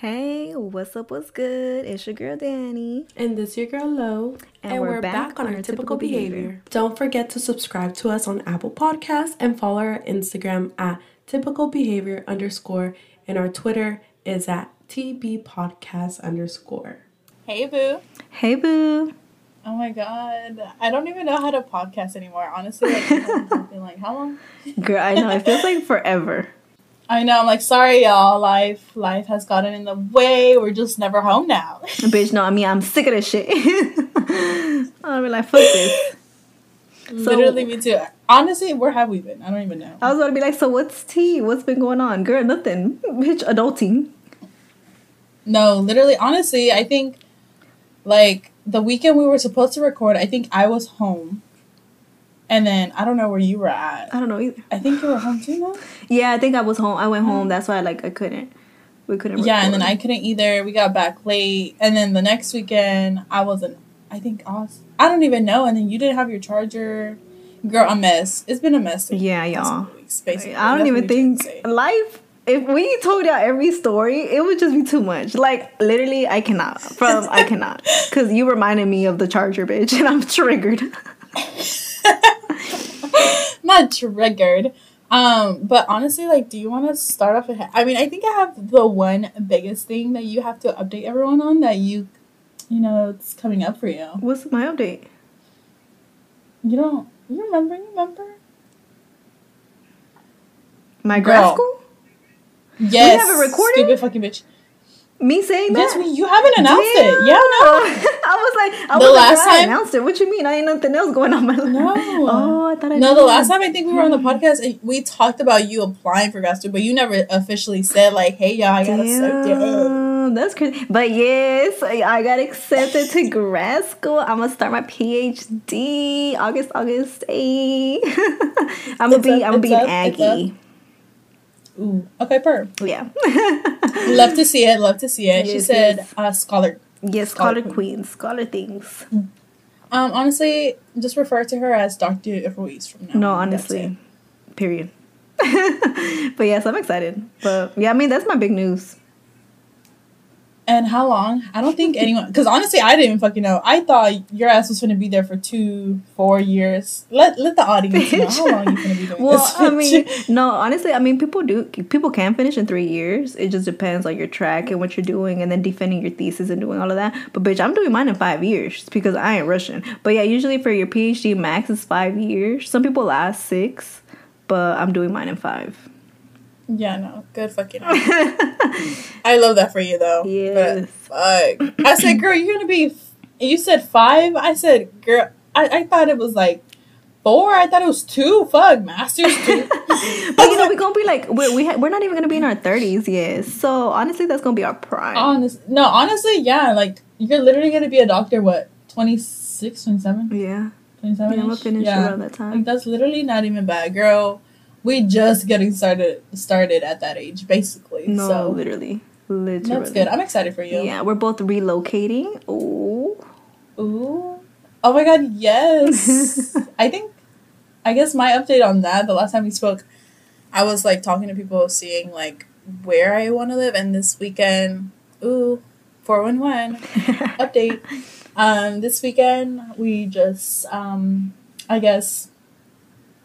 Hey, what's up? What's good? It's your girl Dani. And this your girl Lo. And we're back on our typical behavior. Don't forget to subscribe to us on Apple Podcasts and follow our Instagram at typical behavior underscore. And our Twitter is at TB podcast underscore. Hey, boo. Hey, boo. Oh my god. I don't even know how to podcast anymore. Honestly, like, I've like, how long? Girl, I know. It feels like forever. I know. I'm like, sorry, y'all. Life, life has gotten in the way. We're just never home now. Bitch, no, I mean, I'm sick of this shit. I'll be like, fuck this. Literally, me too. Honestly, where have we been? I don't even know. I was gonna be like, so what's tea? What's been going on? Girl, nothing. Bitch, adulting. No, literally, honestly, I think like the weekend we were supposed to record, I think I was home. And then I don't know where you were at. I don't know either. I think you were home too, no? Yeah, I think I was home. I went home. Mm. That's why, like, I couldn't. We couldn't. Yeah, and then. I couldn't either. We got back late, and then the next weekend I wasn't. I think I was. I don't even know. And then you didn't have your charger. Girl, a mess. It's been a mess. Yeah, y'all. weeks, basically. I don't That's even what we trying to think life. If we told y'all every story, it would just be too much. Like literally, I cannot. From I cannot, because you reminded me of the charger, bitch, and I'm triggered. not triggered. Um, but honestly, like, do you want to start off ahead? I mean, I think I have the one biggest thing that you have to update everyone on that you, you know, it's coming up for you. What's my update? You don't. You remember? You remember? My Girl. grad school? Yes. We have it recorded? Stupid fucking bitch. Me saying that? Yes, we, you haven't announced it. Yeah, no. I was like, I The was last like, I time- announced it. What you mean? I ain't nothing else going on my life. No. Oh, I thought I No, the last time I think we were on the podcast, and we talked about you applying for grad school, but you never officially said like, "Hey, y'all, I got accepted." Damn, that's crazy. But yes, I I got accepted to grad school. I'm gonna start my PhD August August 8. I'm gonna be up, I'm gonna be an up, Aggie. Ooh, okay, per. Yeah. Love to see it. Love to see it. she said, yes. uh, "Scholar." yes, Scholar scholar queen, scholar things. Um, honestly, just refer to her as Doctor Ruiz from now. No, on. Honestly. Period. but yes, I'm excited. But yeah, I mean that's my big news. And how long? I don't think anyone. Because honestly, I didn't even fucking know. I thought your ass was gonna be there for two, four years. Let let the audience know how long you gonna be doing Well. I mean, no, honestly, I mean, people do, people can finish in three years. It just depends on your track and what you're doing, and then defending your thesis and doing all of that. But bitch, I'm doing mine in five years because I ain't rushing. But yeah, usually for your PhD, max is five years. Some people last six, but I'm doing mine in five. Yeah, no, good fucking. I love that for you though. Yes. But fuck. I said, girl, you're gonna be. You said five. I said, girl, I, I thought it was like four. I thought it was two. Fuck, masters two. But you know, we're gonna be like, we're we ha- we're not even gonna be in our thirties yet. So honestly, that's gonna be our prime. Honest, no, honestly, yeah. Like you're literally gonna be a doctor. What 26, 27? yeah, 27 yeah, I'm gonna finish around that Like time. that's literally not even bad, girl. We just getting started started at that age, basically. No, so literally, literally. that's good. I'm excited for you. Yeah, we're both relocating. Oh. Ooh. Oh my god, yes. I think I guess my update on that, the last time we spoke, I was like talking to people seeing like where I want to live and this weekend, ooh, 411 update. Um this weekend we just um I guess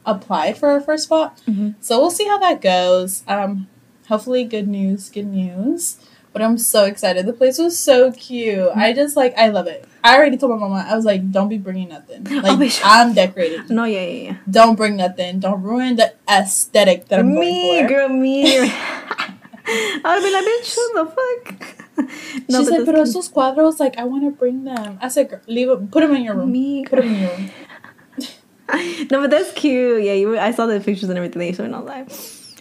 applied for our first spot. Mhm. So we'll see how that goes. Um hopefully good news, good news. But I'm so excited. The place was so cute. I just like I love it. I already told my mama. I was like, "Don't be bringing nothing. Like bitch. I'm decorated. No, yeah, yeah, yeah. Don't bring nothing. Don't ruin the aesthetic that I'm me, going for." girl, me. I would be like, bitch, what the fuck? She's like, "Pero esos cuadros, like I want to bring them." I said, "Girl, "Leave it. Put them in your room. Me, Put them in your room." no, but that's cute. Yeah, you. Were, I saw the pictures and everything they showed, and I was like,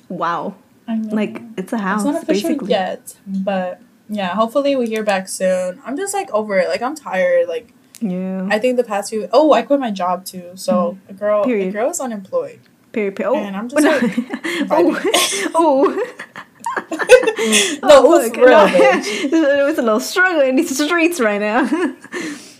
wow, I know. like it's a house, it's not official basically. yet, but yeah. Hopefully we hear back soon. I'm just like over it. Like I'm tired. Like Yeah. I think the past few. Oh, I quit my job too. So a girl, Mm-hmm. Period. a girl is unemployed. period, period. Oh, And I'm just, like, oh, oh. No, Oh, it was real, No. bitch. it's a little struggle in these streets right now.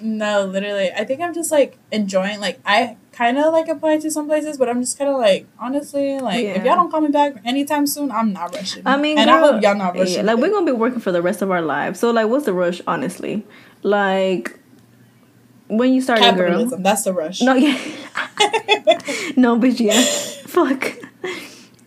No, literally. I think I'm just like enjoying like I kind of like apply to some places, but I'm just kind of like honestly, like if y'all don't call me back anytime soon, I'm not rushing. I mean, and girl, I hope y'all not rushing. Yeah, like we're gonna be working for the rest of our lives. So like, what's the rush? Honestly, like when you started, girl. capitalism. That's the rush. No, yeah. no, bitch, yeah. Fuck.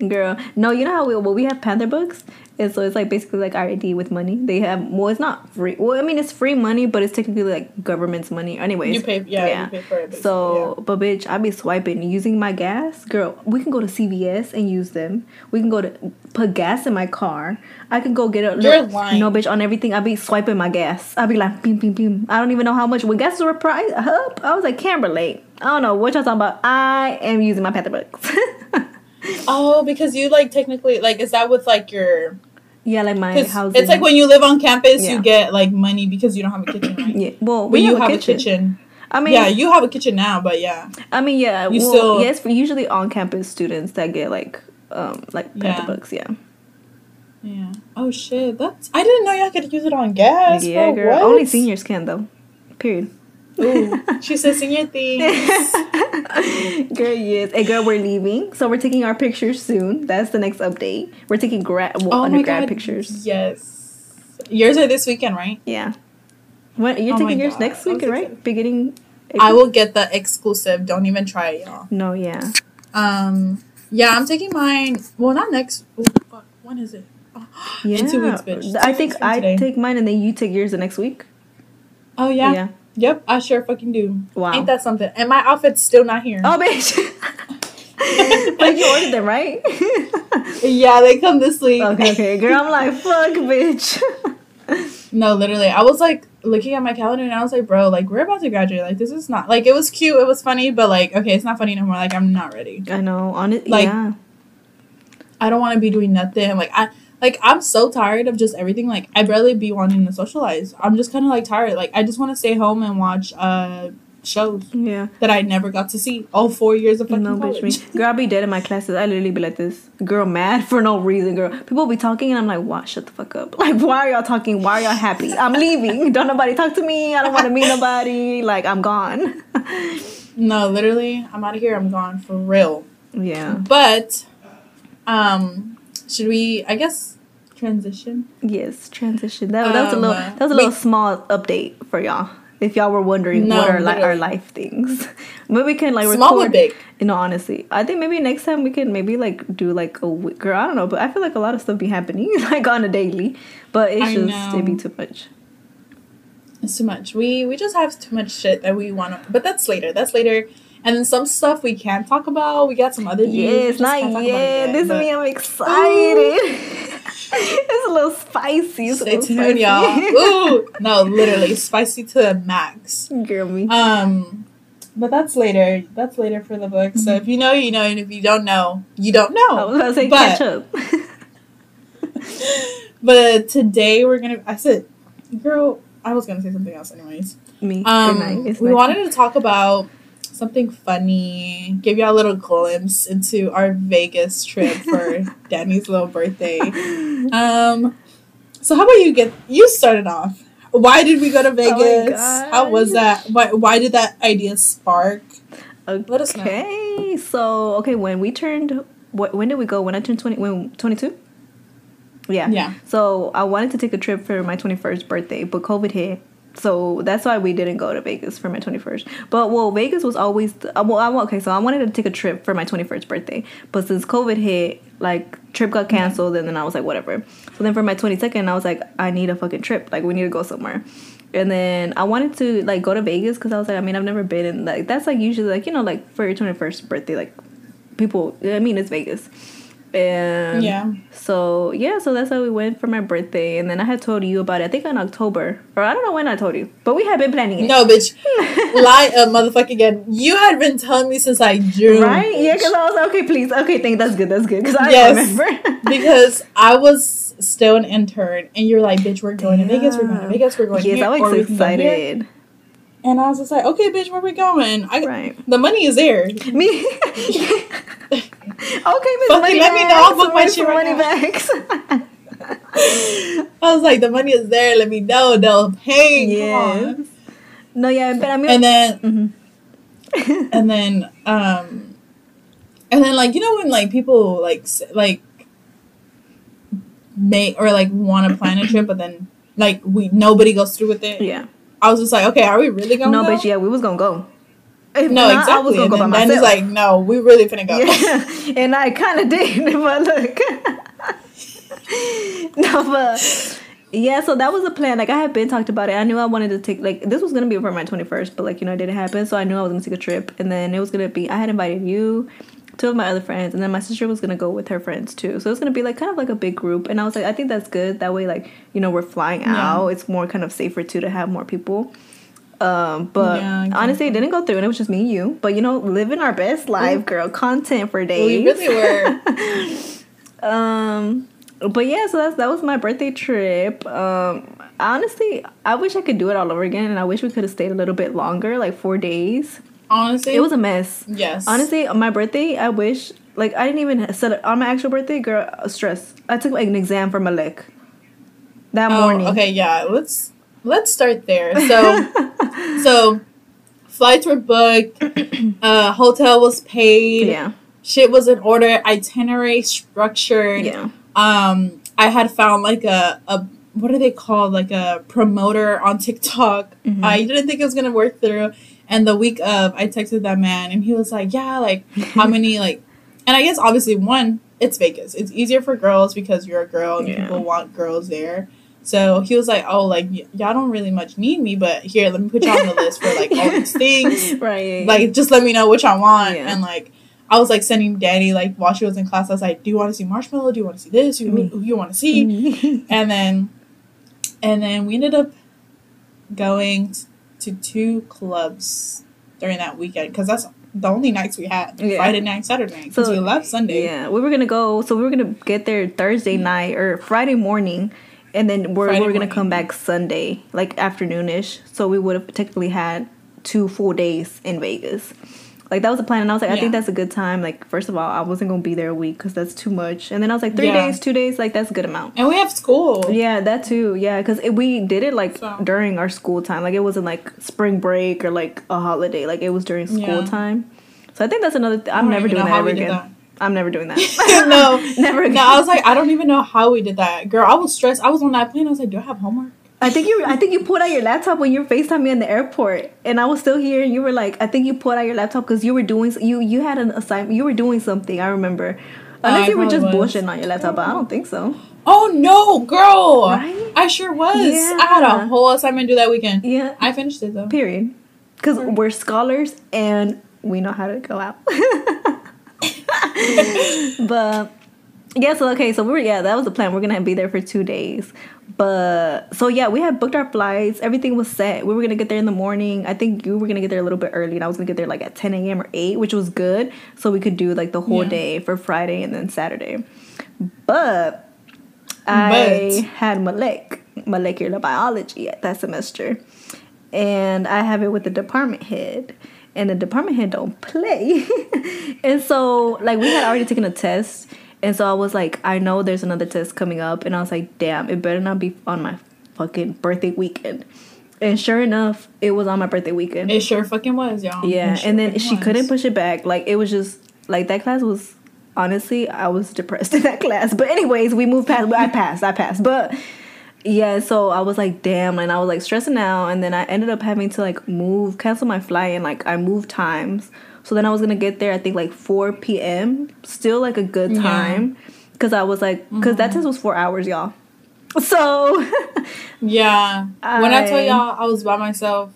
Girl. No, you know how we well we have Panther books? And so it's like basically like RID with money. They have well it's not free well I mean it's free money, but it's technically like government's money. Anyways. You pay, yeah, you pay for it. So but bitch, I be swiping using my gas. Girl, we can go to CVS and use them. We can go to put gas in my car. I can go get a You're look, lying. No bitch, on everything I be swiping my gas. I be like beam beam beam. I don't even know how much when gas were price up. I was like, can't relate. I don't know what y'all talking about. I am using my Panther books. Oh, because you like technically like is that with like your? Yeah, like my house. It's like when you live on campus, Yeah. you get like money because you don't have a kitchen, right? yeah. Well, But we you have, have a kitchen. I mean, yeah, you have a kitchen now, but yeah. I mean, yeah. You well, still- yes, for usually on campus students that get like, um, like Panther Yeah. books. Yeah. Yeah. Oh shit, that's I didn't know y'all could use it on gas. yeah, bro. girl. What? Only seniors can though. Period. Ooh, she said senior things. girl, yes. Hey, girl, we're leaving, so we're taking our pictures soon. That's the next update. We're taking grad, well, oh my undergrad god, pictures. Yes. Yours are this weekend, right? Yeah. What you're Oh taking yours God, next weekend, right? Beginning. I will get the exclusive. Don't even try it, y'all. No, yeah. Um, yeah, I'm taking mine. Well, not next. Oh, fuck. When is it? Oh, Yeah. In two weeks, bitch. Two I think I today. take mine and then you take yours the next week. Oh yeah. Yeah. Yep. I sure fucking do. Wow. Ain't that something? And my outfit's still not here. Oh, bitch. but you ordered them, right? Yeah, they come this week. okay, okay. Girl, I'm like, fuck, bitch. No, literally. I was like looking at my calendar and I was like, bro, like we're about to graduate. Like this is not like it was cute, it was funny, but like okay, it's not funny no more. Like I'm not ready. I know. On it, Like- yeah. I don't want to be doing nothing. Like I like I'm so tired of just everything. Like I barely be wanting to socialize. I'm just kind of like tired. Like I just want to stay home and watch uh shows Yeah. that I never got to see all four years of fucking No, bitch, me. college. Girl, I'll be dead in my classes. I literally be like this. Girl, mad for no reason, girl. People be talking and I'm like, what? Shut the fuck up. Like, why are y'all talking? Why are y'all happy? I'm leaving. Don't nobody talk to me. I don't want to meet nobody. Like, I'm gone. no, literally, I'm out of here. I'm gone for real. yeah. But um, should we? I guess transition. Yes, transition. That, that was a Um, little that was a little small update for y'all. If y'all were wondering No, what are like our life things, maybe we can like Small record. big. You know, honestly, I think maybe next time we can maybe like do like a week. Girl, I don't know, but I feel like a lot of stuff be happening like on a daily, but it's I just know. it be too much. It's too much. We we just have too much shit that we want to. But that's later. That's later. And then some stuff we can't talk about. We got some other news. we Yes, not about yet. This but me, I'm excited. it's a little spicy. It's Stay tuned, y'all. Ooh, no, literally spicy to the max. Girl, me. Um, but that's later. That's later for the book. So if you know, you know, and if you don't know, you don't know. I was about to say but- catch up. But today we're gonna. I said, girl, I was gonna say something else, anyways. me. Good Um, night. It's we night. wanted to talk about something funny, give y'all a little glimpse into our Vegas trip for Dani's little birthday. Um, so how about you get you started off? Why did we go to Vegas? how was that? Why why did that idea spark? Let us know. Okay, so okay, when we turned, what? When did we go? When I turned twenty, when twenty two. Yeah. Yeah. So I wanted to take a trip for my twenty first birthday, but COVID hit. So that's why we didn't go to Vegas for my 21st. But well, Vegas was always the, uh, well. I, okay, so I wanted to take a trip for my 21st birthday, but since COVID hit, like trip got canceled, and then I was like, whatever. So then for my 22nd, I was like, I need a fucking trip. Like we need to go somewhere. And then I wanted to like go to Vegas because I was like, I mean, I've never been in like that's like usually like you know like for your 21st birthday, like people. I mean, it's Vegas. And Yeah. so yeah, so that's how we went for my birthday, and then I had told you about it. I think in October, or I don't know when I told you, but we had been planning it. No, bitch, lie a motherfucker again. You had been telling me since like June, Right? Yeah, because I was like, okay, please, okay, thank that's good, that's good, because I Yes. remember. because I was still an intern, and you're like, "Bitch, we're going to Vegas. We're going to Vegas. We're going yes, here." I was we can go here." excited. And I was just like, "Okay, bitch, where we going? I, Right. The money is there." Me. okay, Miss Money let me know, I'll book my shit right Money. Bags. I was like, "The money is there. Let me know. They'll pay." Yes. No, yeah, but I mean, And then, Mhm. and then um, and then like you know when like people like like make or like want to plan a trip, but then like we nobody goes through with it. Yeah. I was just like, okay, are we really going? No, go? bitch. Yeah, we was gonna go. If No, not, exactly. I was gonna and go by then myself. Dani's like, no, we really finna go. Yeah, and I kind of did, but look. no, but yeah, so that was a plan. Like I had been talked about it. I knew I wanted to take like this was gonna be for my twenty first, but like you know it didn't happen. So I knew I was gonna take a trip, and then it was gonna be I had invited you, two of my other friends, and then my sister was gonna go with her friends too. So it's gonna be like kind of like a big group. And I was like, I think that's good. That way, like you know, we're flying Yeah. out. It's more kind of safer too to have more people. Um, but Yeah, honestly, it didn't go through, and it was just me and you. But you know, living our best life, girl. Content for days. We really were. Um, but yeah, so that's that was my birthday trip. Um, honestly, I wish I could do it all over again, and I wish we could have stayed a little bit longer, like four days. Honestly, It was a mess. yes. Honestly, on my birthday, I wish like I didn't even set up on my actual birthday, girl. uh, Stress. I took like an exam for Malek that Oh, morning. okay, yeah. Let's let's start there. So, so flights were booked. Uh, hotel was paid. Yeah. Shit was in order. Itinerary structured. Yeah. Um, I had found like a a what are they called? Like a promoter on TikTok. Mhm. I didn't think it was gonna work through. And the week of, I texted that man, and he was like, "Yeah, like how many like." And I guess obviously one, it's Vegas. It's easier for girls because you're a girl and Yeah. people want girls there. So he was like, "Oh, like y- y'all don't really much need me, but here, let me put y'all on the list for like all these things. right. Like, just let me know which I want." Yeah. And like, I was like sending Dani like while she was in class. I was like, "Do you want to see Marshmello? Do you want to see this? Who, who you mm-hmm. want to see?" Mm-hmm. And then, and then we ended up going t- to two clubs during that weekend because that's the only nights we had Yeah. Friday night, Saturday night. Because So, we left Sunday. Yeah, we were gonna go. So we were gonna get there Thursday mm-hmm. night or Friday morning, and then we're Friday were gonna morning. come back Sunday, like afternoonish. So we would have technically had two full days in Vegas. Like that was the plan, and I was like, I think that's a good time. Like first of all, I wasn't gonna be there a week because that's too much, and then I was like three Yeah. days, two days, like that's a good amount. And we have school. Yeah, that too. Yeah, because we did it like So- during our school time. Like it wasn't like spring break or like a holiday. Like it was during school Yeah. time. So I think that's another. Th- I'm never doing that ever again. that. I'm never doing that. no, never again. no. I was like, I don't even know how we did that, girl. I was stressed. I was on that plane. I was like, Do I have homework? I think you. I think you pulled out your laptop when you Facetime me in the airport, and I was still here. And you were like, I think you pulled out your laptop because you were doing you. You had an assignment. You were doing something. I remember. Unless I you were just was. bullshitting on your laptop, but I don't think so. Oh no, girl! Right? I sure was. Yeah. I had a whole assignment due that weekend. Yeah. I finished it though. Period. Because we're scholars and we know how to go out. but yeah, so okay, so we were yeah, that was the plan. We're gonna be there for two days. But so yeah, we had booked our flights. Everything was set. We were gonna get there in the morning. I think you were gonna get there a little bit early, and I was gonna get there like at 10 a.m. or 8, which was good. So we could do like the whole Yeah. day for Friday and then Saturday. But I But- had Malek, molecular biology at that semester. And I have it with the department head. And the department head don't play. and so like we had already taken a test. And so I was like, I know there's another test coming up. And I was like, damn, it better not be on my fucking birthday weekend. And sure enough, it was on my birthday weekend. It sure fucking was, y'all. Yeah, sure and then she was. couldn't push it back. Like it was just like that class was honestly, I was depressed in that class. But anyways, we moved past. But I passed. I passed. But yeah, so I was like, damn, and I was like stressing out, and then I ended up having to like move, cancel my flight, and like I moved times. So then I was gonna get there, I think like 4 p.m. Still like a good Yeah. time, because I was like, because that mm-hmm. test was four hours, y'all. So Yeah. when I tell I- y'all I was by myself,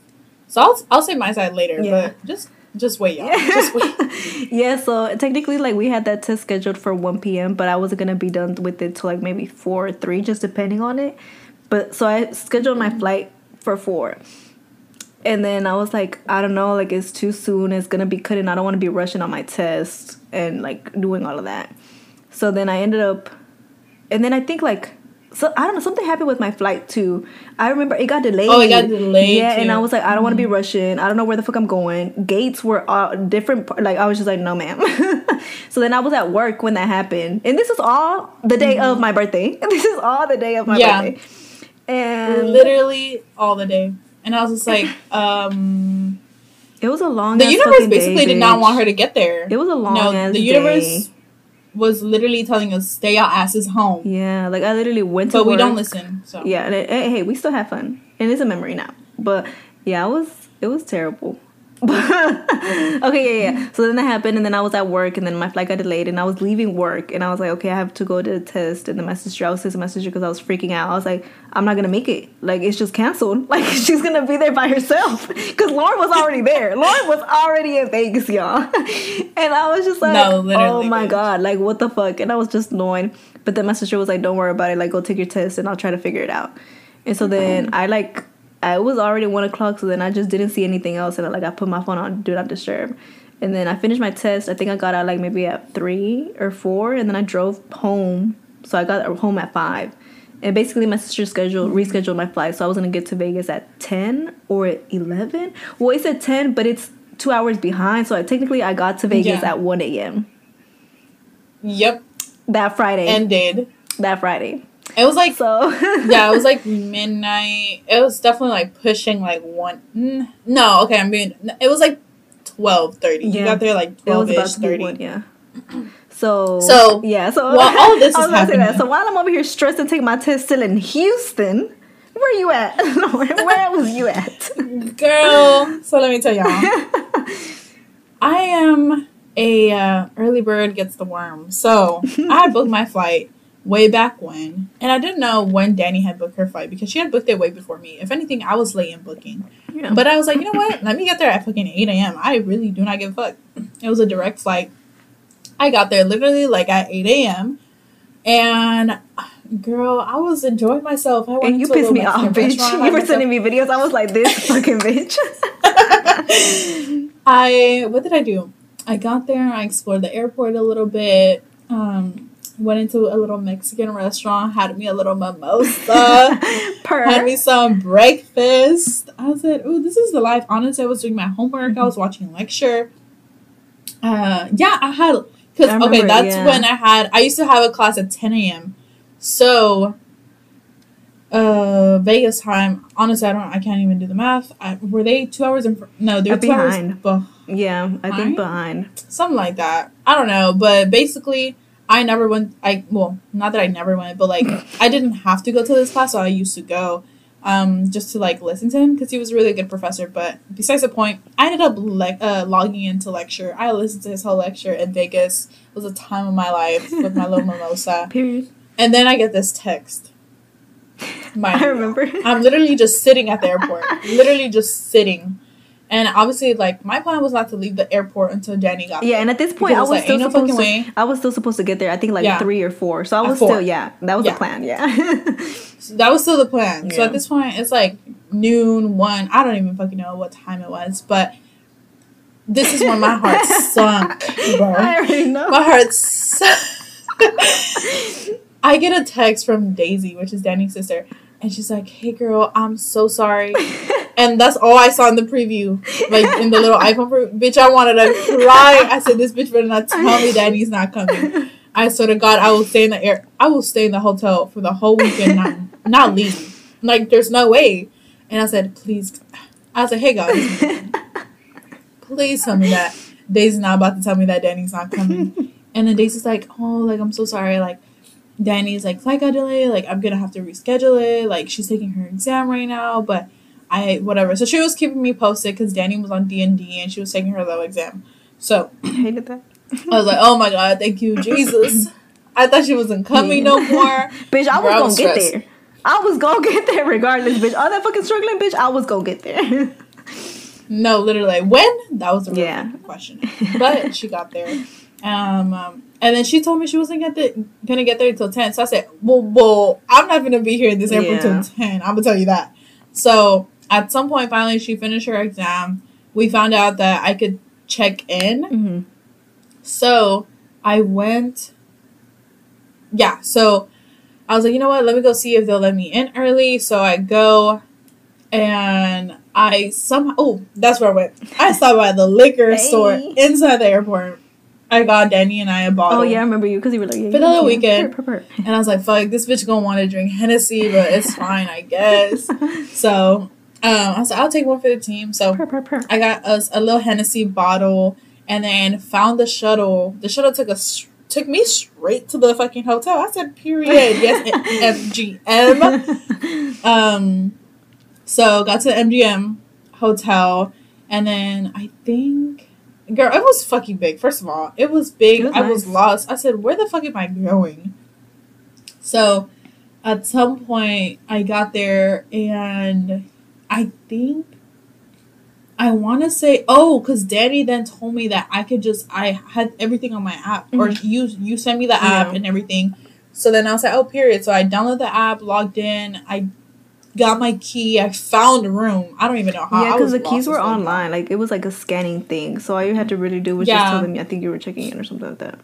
so I'll I'll say my side later, Yeah. but just just wait, y'all. Just wait. yeah, so technically, like we had that test scheduled for one p.m., but I wasn't gonna be done with it till like maybe four or three, just depending on it. But so I scheduled my flight for four, and then I was like, I don't know, like it's too soon. It's gonna be cutting. I don't want to be rushing on my test and like doing all of that. So then I ended up, and then I think like. So I don't know. Something happened with my flight too. I remember it got delayed. Oh, it got delayed, Yeah, and. I was like, I don't want to be mm-hmm. rushing. I don't know where the fuck I'm going. Gates were all different. Like I was just like, no, ma'am. so then I was at work when that happened, and this is all the day of mm-hmm. my birthday. This is all the day of my Yeah. birthday. And Literally all the day. And I was just like, um It was a long. the universe basically day, did not want her to get there. It was a long no, the universe day. was literally telling us stay our asses home, Yeah, like I literally went to but we don't listen. So Yeah, and it, hey, hey, we still have fun, and it's a memory now. But yeah, it was it was terrible. okay, yeah, yeah. So then that happened, and then I was at work, and then my flight got delayed, and I was leaving work, and I was like, okay, I have to go to the test, and then my sister, I was texting my sister because I was freaking out. I was like, I'm not gonna make it. Like it's just canceled. Like she's gonna be there by herself because Lauren was already there. Lauren was already in Vegas, y'all, and I was just like, No, oh my god, like what the fuck? And I was just annoyed. But then my sister was like, don't worry about it. Like go take your test, and I'll try to figure it out. And so then I like I was already one o'clock, so then I just didn't see anything else, and like I put my phone on do not disturb. And then I finished my test. I think I got out like maybe at three or four, and then I drove home. So I got home at five. And basically, my sister scheduled rescheduled my flight, so I was gonna get to Vegas at ten or eleven. Well, it said ten, but it's two hours behind. So I, technically, I got to Vegas Yeah. at one a.m. yep, that Friday. ended. that Friday. It was like So yeah, it was like midnight. It was definitely like pushing like one. No, okay, I'm being. It was like twelve thirty. You got there like twelve ish thirty. one, yeah. So, So, yeah, so while all this I is was say that. happening- So while I'm over here stressed and taking my test still in Houston, where you at? where, where was you at? Girl, so let me tell y'all. I am a uh, early bird gets the worm. So I booked my flight way back when, and I didn't know when Dani had booked her flight because she had booked it way before me. If anything, I was late in booking. Yeah. But I was like, you know what? Let me get there at fucking 8 a.m. I really do not give a fuck. It was a direct flight. I got there literally like at 8 a.m. And girl, I was enjoying myself. I and you pissed me off, bitch. You were sending me videos. I was like, this fucking bitch. I what did I do? I got there. I explored the airport a little bit. Um, went into a little Mexican restaurant. Had me a little mimosa. Had me some breakfast. I said, "Ooh, this is the life." Honestly, I was doing my homework. I was watching lecture. Uh, yeah, I had because okay, that's yeah. when I had. I used to have a class at ten a.m. So, uh, Vegas time. Honestly, I don't. I can't even do the math. I, were they two hours in? fr- No, they're two hours behind. yeah, I think Behind? behind. something like that. I don't know, but basically, I never went. I well, not that I never went, but like I didn't have to go to this class, so I used to go, um, just to like listen to him because he was a really good professor. But besides the point, I ended up le- uh, logging into lecture. I listened to his whole lecture in Vegas. It was a time of my life with my little mimosa, Period. and then I get this text. Mind I remember. I'm literally just sitting at the airport, literally just sitting. And obviously, like my plan was not to leave the airport until Dani got Yeah, there. and at this point, I was like, still no supposed to. way. I was still supposed to get there. I think like Yeah. three or four. So I was still yeah. That was Yeah. the plan. Yeah. So that was still the plan. So at this point, it's like noon, one. I don't even fucking know what time it was, but this is when my heart sunk, bro. I already know. My heart sunk. I get a text from Daisy, which is Dani's sister, and she's like, "Hey, girl, I'm so sorry." And that's all I saw in the preview, like in the little iPhone. Pre- bitch, I wanted to cry. I said, "This bitch better not tell me Dani's not coming." I swear to God, I will stay in the air. I will stay in the hotel for the whole weekend, not not leave. Like, there's no way. And I said, "Please," I said, "Hey guys, please tell me that Daisy's not about to tell me that Dani's not coming." and then Daisy's like, "Oh, like I'm so sorry, like." Dani's like flight got delayed, like I'm gonna have to reschedule it. Like she's taking her exam right now, but I whatever. So she was keeping me posted because Dani was on D and D and she was taking her low exam. So I hated that. I was like, oh my god, thank you Jesus. I thought she wasn't coming no more. Bitch, I was gonna was get stressed. there. I was gonna get there regardless, bitch. All that fucking struggling, bitch. I was gonna get there. No, literally, when that was a real Yeah. question. But she got there, um, um, and then she told me she wasn't get the, gonna get there until ten. So I said, well, well, I'm not gonna be here in this airport Yeah. till ten. I'm gonna tell you that. So at some point, finally, she finished her exam. We found out that I could check in. hmm So I went. Yeah, so I was like, you know what? Let me go see if they'll let me in early. So I go, and I somehow. Oh, that's where I went. I stopped by the liquor Hey. store inside the airport. I got Dani and I a bottle. Oh yeah, I remember you because you were like, yeah, For the yeah, yeah. weekend. Purr, And I was like, fuck, this bitch gonna want to drink Hennessy, but it's fine, I guess. So Um, I said I'll take one for the team. So Purr, purr, purr. I got us a little Hennessy bottle, and then found the shuttle. The shuttle took us took me straight to the fucking hotel. I said, period. Yes, MGM. Um, so got to the MGM hotel, and then I think, girl, it was fucking big. First of all, it was big. It was I was lost. I said, where the fuck am I going? So, at some point, I got there, and I think. I want to say, oh, because Dani then told me that I could just, I had everything on my app, or mm-hmm. you you sent me the app Yeah. and everything. So then I was like, oh, period. So I downloaded the app, logged in, I got my key, I found a room. I don't even know how. Yeah, because the keys were online. Like it was like a scanning thing. So all you had to really do was just Yeah. tell them. I think you were checking in or something like that.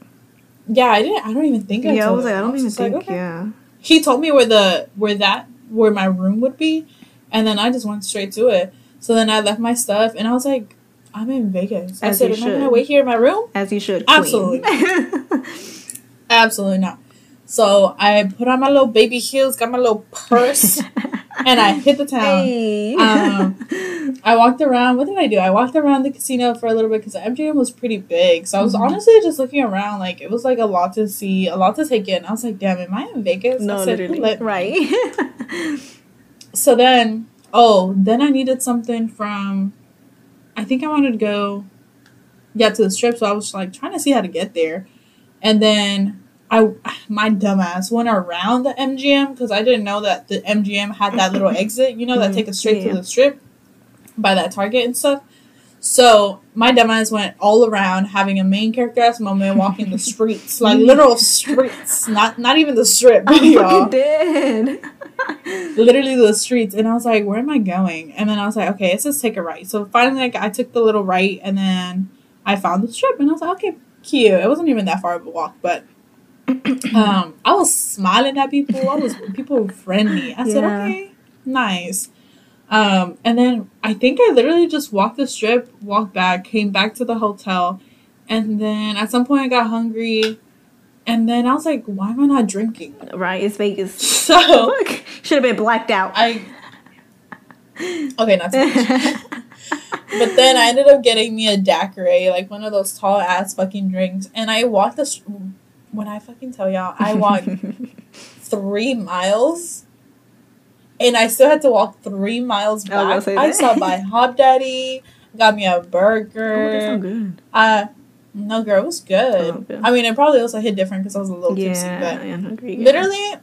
Yeah, I didn't. I don't even think I. yeah, I was like. I don't even just like, think. okay. Yeah. He told me where the where that where my room would be, and then I just went straight to it. So then I left my stuff, and I was like, I'm in Vegas. I said, you am I gonna wait here in my room? As you should. Queen. Absolutely. Absolutely not. So I put on my little baby heels, got my little purse, and I hit the town. hey. Um, I walked around. What did I do? I walked around the casino for a little bit because the MGM was pretty big. So I was Mhm. honestly just looking around. Like it was like a lot to see, a lot to take in. I was like, damn, am I in Vegas? no, I said, literally. Right. So then, oh, then I needed something from. I think I wanted to go, yeah, to the strip. So I was like trying to see how to get there, and then I, my dumbass went around the MGM because I didn't know that the MGM had that little exit. You know that Mhm. take us straight Yeah. to the strip, by that Target and stuff. So my dumbass went all around having a main character ass moment, walking the streets, like literal streets, not not even the strip, fucking dead. literally the streets. And i was like where am i going? And then i was like okay it says take a right. So finally like i took the little right and then i found the strip and i was like okay cute. It wasn't even that far of a walk but um i was smiling at people. I was people were friendly. I said Yeah. okay nice. Um and then i think i literally just walked the strip walked back came back to the hotel and then at some point i got hungry and then i was like why am i not drinking right. It's Vegas. so Should have been blacked out. I okay, not too much. But then I ended up getting me a daiquiri, like one of those tall ass fucking drinks, and I walked this. When I fucking tell y'all, I walked three miles, and I still had to walk three miles I back. I that. stopped by Hopdoddy, got me a Oh, that burger. good. uh, no, girl, it was good. Oh, okay. I mean, it probably also hit different because I was a little tipsy, but I'm hungry. yeah. literally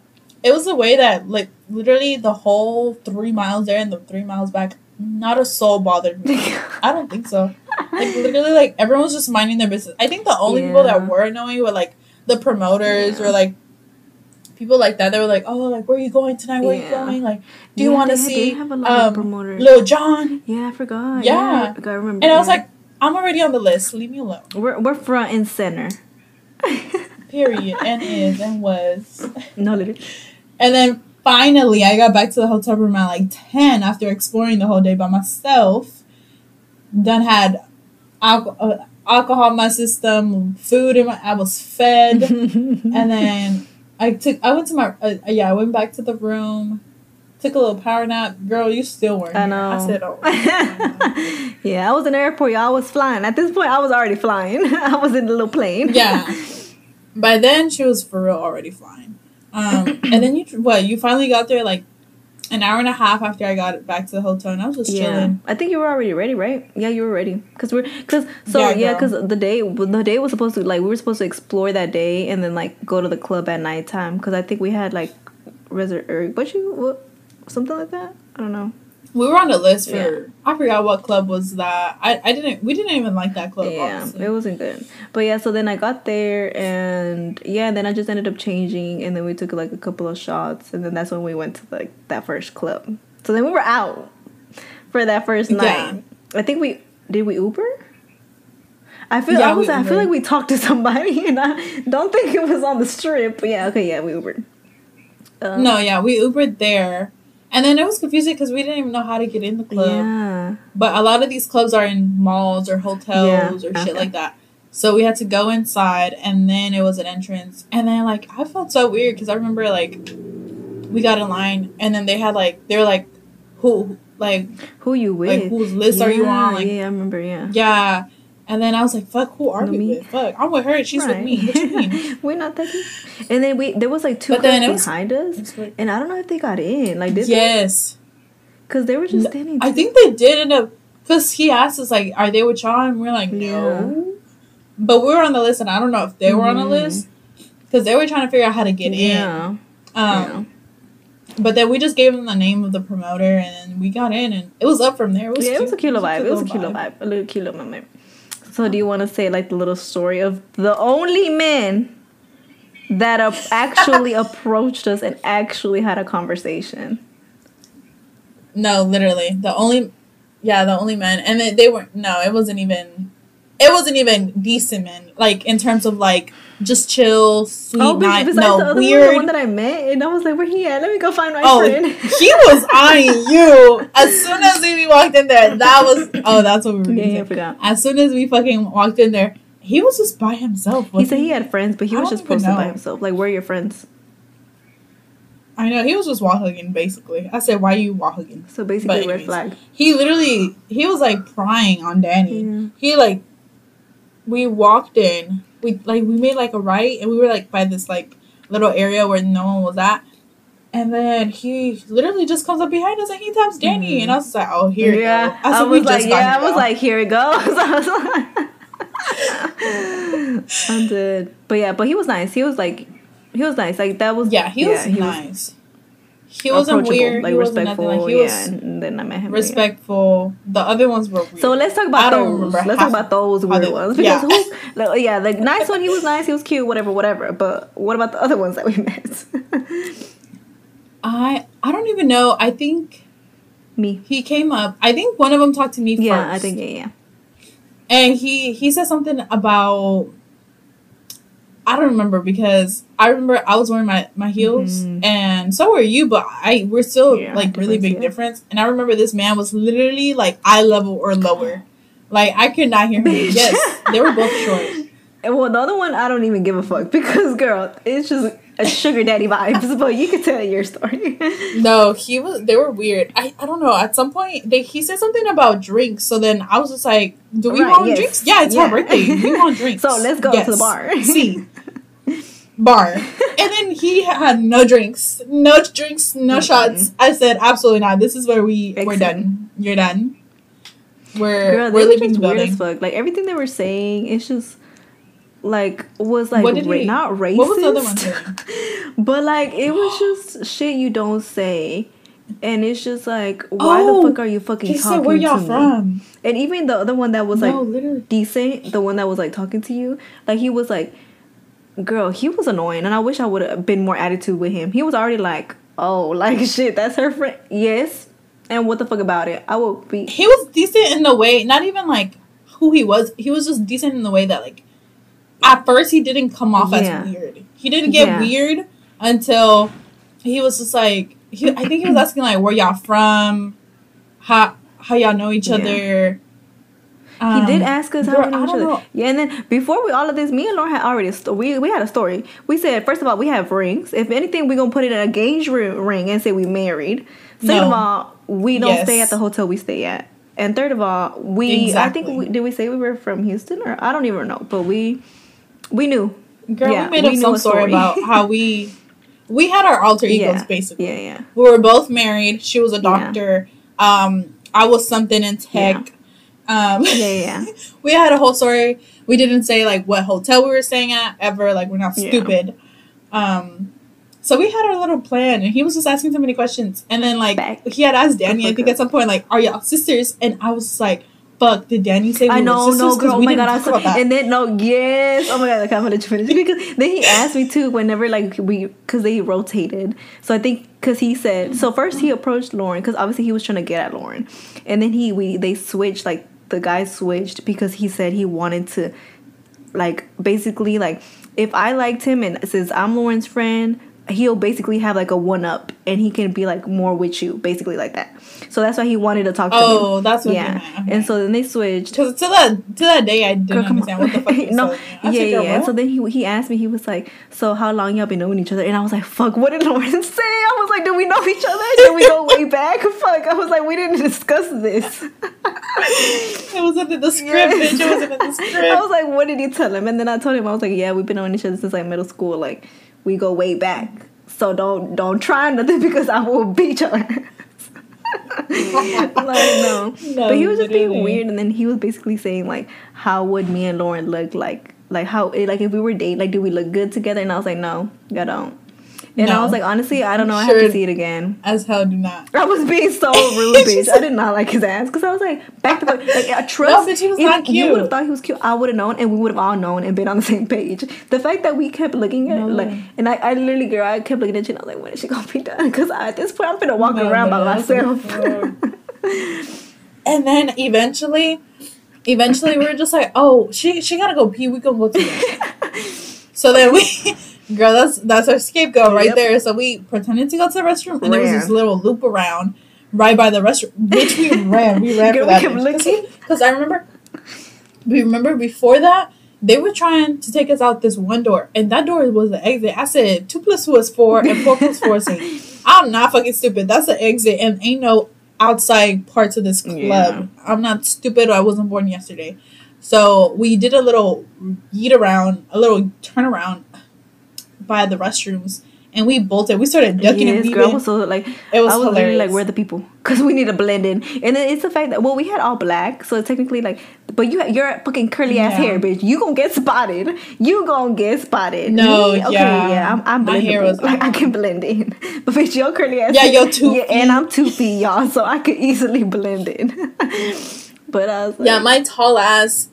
it was the way that like literally the whole three miles there and the three miles back not a soul bothered me i don't think so like literally like everyone was just minding their business i think the only people that were annoying were like the promoters or like people like that they were like oh like where are you going tonight where Yeah. are you going like do you want to see have a lot um, of promoters. lil john yeah, I forgot. Yeah. I remember. and i was like i'm already on the list leave me alone we're we're front and center. period and is and was no, literally. And then finally, I got back to the hotel room at like 10 after exploring the whole day by myself. Then had alco- uh, alcohol in my system, food in my, I was fed. and then I took, I went to my, uh, yeah, I went back to the room, took a little power nap. Girl, you still weren't I here. know. I said, oh. yeah, I was in the airport. Y'all I was flying. At this point, I was already flying. I was in the little plane. yeah. By then, she was for real already flying. Um, and then you, what, you finally got there like an hour and a half after I got back to the hotel, and I was just Yeah, chilling. I think you were already ready, right? Yeah, you were ready. Cause we're, cause so Yeah, yeah, cause the day, the day was supposed to like we were supposed to explore that day and then like go to the club at nighttime. Cause I think we had like reserve or what you what something like that. I don't know. We were on the list for Yeah. I forgot what club was that. I, I didn't we didn't even like that club. yeah, honestly. it wasn't good. But yeah, so then I got there and yeah, then I just ended up changing and then we took like a couple of shots and then that's when we went to like that first club. So then we were out for that first Yeah. night. I think we did we Uber? I feel Yeah, I was I feel like we talked to somebody and I don't think it was on the strip. Yeah, okay, yeah, we Ubered. Um, no, yeah, we Ubered there, and then it was confusing because we didn't even know how to get in the club. Yeah. But a lot of these clubs are in malls or hotels Yeah, or shit like that. So we had to go inside, and then it was an entrance, and then like I felt so weird because I remember like we got in line, and then they had like they were like who like Who you with? like whose list are you on? Like yeah, I remember. Yeah. yeah. And then I was like, fuck, who are No, we me. with? Fuck, I'm with her. She's with me. What you mean? We're not that. And then we there was like two But then cars it was- behind us, like- and I don't know if they got in. Like did yes. Because they were just standing. I think they did end up because he asked us like, "Are they with y'all?" And we're like, "No," Yeah. but we were on the list, and I don't know if they were on the Mhm. list because they were trying to figure out how to get in. yeah. Um, yeah. but then we just gave them the name of the promoter, and we got in, and it was up from there. It was yeah, it was a cute. kilo vibe. It was a little kilo vibe. A little kilo moment. So do you want to say like the little story of the only men that ap- actually approached us and actually had a conversation? No, literally the only, yeah, the only men, and they, they weren't. No, it wasn't even. It wasn't even decent men, like in terms of like just chill, sweet oh, night. besides No, the other weird. one, the one that I met, and I was like, "Where he at? Let me go find my Oh, friend." he was eyeing you. As soon as we walked in there, that was oh, that's what we were yeah, forgot. As soon as we fucking walked in there, he was just by himself. He said he had friends, but he I was just posted by himself. Like, where are your friends? I know he was just wall hugging basically. I said, "Why are you wall hugging?" So basically, red flag. He literally he was like prying on Dani. Yeah. He like we walked in. We like we made like a right, and we were like by this like little area where no one was at. And then he literally just comes up behind us and he taps Dani, Mhm. and I was like, "Oh, here." yeah, go. I, said, was like, yeah, I was like, here it goes. I was like, I'm dead. But yeah, but he was nice. He was like, he was nice. Like that was Yeah, he was nice. He wasn't weird. like he wasn't respectful. like he was yeah, and then I met him. yeah. respectful. The other ones were weird. So let's talk I about don't those. Let's talk about those weird they- ones yeah. because who's like, yeah, the nice one he was nice, he was cute, whatever, whatever. But what about the other ones that we met? I I don't even know. I think Me. he came up. I think one of them talked to me Yeah, first. I think yeah, yeah. And he he said something about I don't remember because I remember I was wearing my my heels Mhm. and so were you, but I we're still Yeah, like really big yeah. difference. And I remember this man was literally like eye level or lower. Like I could not hear him. Yes, they were both short. And well, the other one I don't even give a fuck because girl, it's just a sugar daddy vibes. But you could tell your story. No, he was. They were weird. I, I don't know. At some point, they he said something about drinks. So then I was just like, "Do we Right, want yes. drinks? Yeah, it's Yeah. our birthday. We want drinks. So let's go to the bar. See, bar. And then he had no drinks, no drinks, no Mm-mm. shots. I said, absolutely not. This is where we we're done. You're done. We're Girl, we're leaving the weird as fuck. Like everything they were saying, it's just like was like What did ra- he- not racist. What was the other one saying? But like it was just shit you don't say. And it's just like, why Oh, the fuck are you fucking He talking said, "Where y'all to me? from?" And even the other one that was no, like literally. decent, the one that was like talking to you, like he was like, girl, he was annoying, and I wish I would have been more attitude with him. He was already like, oh, like shit, that's her friend. Yes, and what the fuck about it? I will be. he was decent in the way, not even like who he was. He was just decent in the way that like at first he didn't come off Yeah. as weird. He didn't get Yeah. weird until he was just like he, I think he was asking like where y'all from, how how y'all know each Yeah. other. He Um, did ask us how girl, know each other. know. Yeah, and then before we all of this, me and Lauren had already a sto- we we had a story. We said first of all we have rings. If anything, we're gonna put it in a gauge ring and say we married. Second of all, we don't Yes. stay at the hotel we stay at. And third of all, we Exactly. I think we, did we say we were from Houston or I don't even know, but we we knew. Girl, Yeah, we made we up some story about how we we had our alter egos yeah, basically. Yeah, yeah. We were both married. She was a Yeah. doctor. Um, I was something in tech. Um, Yeah, yeah. we had a whole story. We didn't say like what hotel we were staying at ever. Like we're not Yeah. stupid. Um, so we had our little plan, and he was just asking so many questions. And then like Back. he had asked Dani, I think at some point, like, "Are y'all sisters?" And I was like, "Fuck, did Dani say we I were know, sisters?" no, girl. Oh my god, I saw. And then no, yes. Oh my god, like, I'm gonna finish because then he asked me too. Whenever like we, because they rotated. So I think because he said so first he approached Lauren because obviously he was trying to get at Lauren, and then he we they switched like the guy switched because he said he wanted to, like basically like if I liked him and since I'm Lauren's friend. He'll basically have like a one up and he can be like more with you, basically like that. So that's why he wanted to talk to me. Oh, that's what yeah. Okay. And so then they switched. Because to that to that day, I didn't Girl, understand what the fuck no, yeah, yeah. "Girl, yeah. So then he he asked me. He was like, "So how long y'all been knowing each other?" And I was like, "Fuck, what did Lauren say?" I was like, "Do we know each other? Did we go way back? Fuck." I was like, "We didn't discuss this." it wasn't in the script, Yeah. bitch. It wasn't in the script. I was like, "What did you tell him?" And then I told him I was like, "Yeah, we've been knowing each other since like middle school. Like we go way back. So don't don't try nothing because I will beat your ass." like no. No, but he was just being weird and then he was basically saying like how would me and lauren look like like how like if we were dating like do we look good together and i was like no you don't and i was like honestly i don't know i have to see it again As hell, do not. I was being so rude, bitch. I did not like his ass because I was like, back to back. Like, I trust. bitch, he was if not You would have thought he was cute. I would have known, and we would have all known and been on the same page. The fact that we kept looking at, No. like, and I, I literally, girl, I kept looking at you, and I was like, when is she gonna be done? Because at this point, I'm gonna walk No, around by myself. And then eventually, eventually we were just like, oh, she she gotta go pee. We can go together. so then we, girl, that's that's our scapegoat right Yep. there. So we pretended to go to the restroom, and there was this little loop around right by the restroom, which we ran. We ran Girl, for that. we kept looking. Because I remember, we remember before that. They were trying to take us out this one door, and that door was the exit. I said two plus two is four, and four plus four is eight. I'm not fucking stupid. That's the exit, and ain't no outside parts of this club. Yeah. I'm not stupid. I wasn't born yesterday. So we did a little yeet around, a little turnaround by the restrooms, and we bolted. We started ducking and Yes, weaving. girl, was so like, it was, I was hilarious. like, where are the people?" Because we need to blend in. And then it's the fact that well, we had all black, so it's technically like, but you you're fucking curly ass Yeah. hair, bitch. You gonna get spotted. You gonna get spotted. No, Me, okay, yeah. yeah, I'm, I'm My hair was- like I can blend in, but bitch, your curly ass. Yeah, your two Yeah, and I'm two feet, y'all, so I could easily blend in. but I was like, Yeah, my tall ass.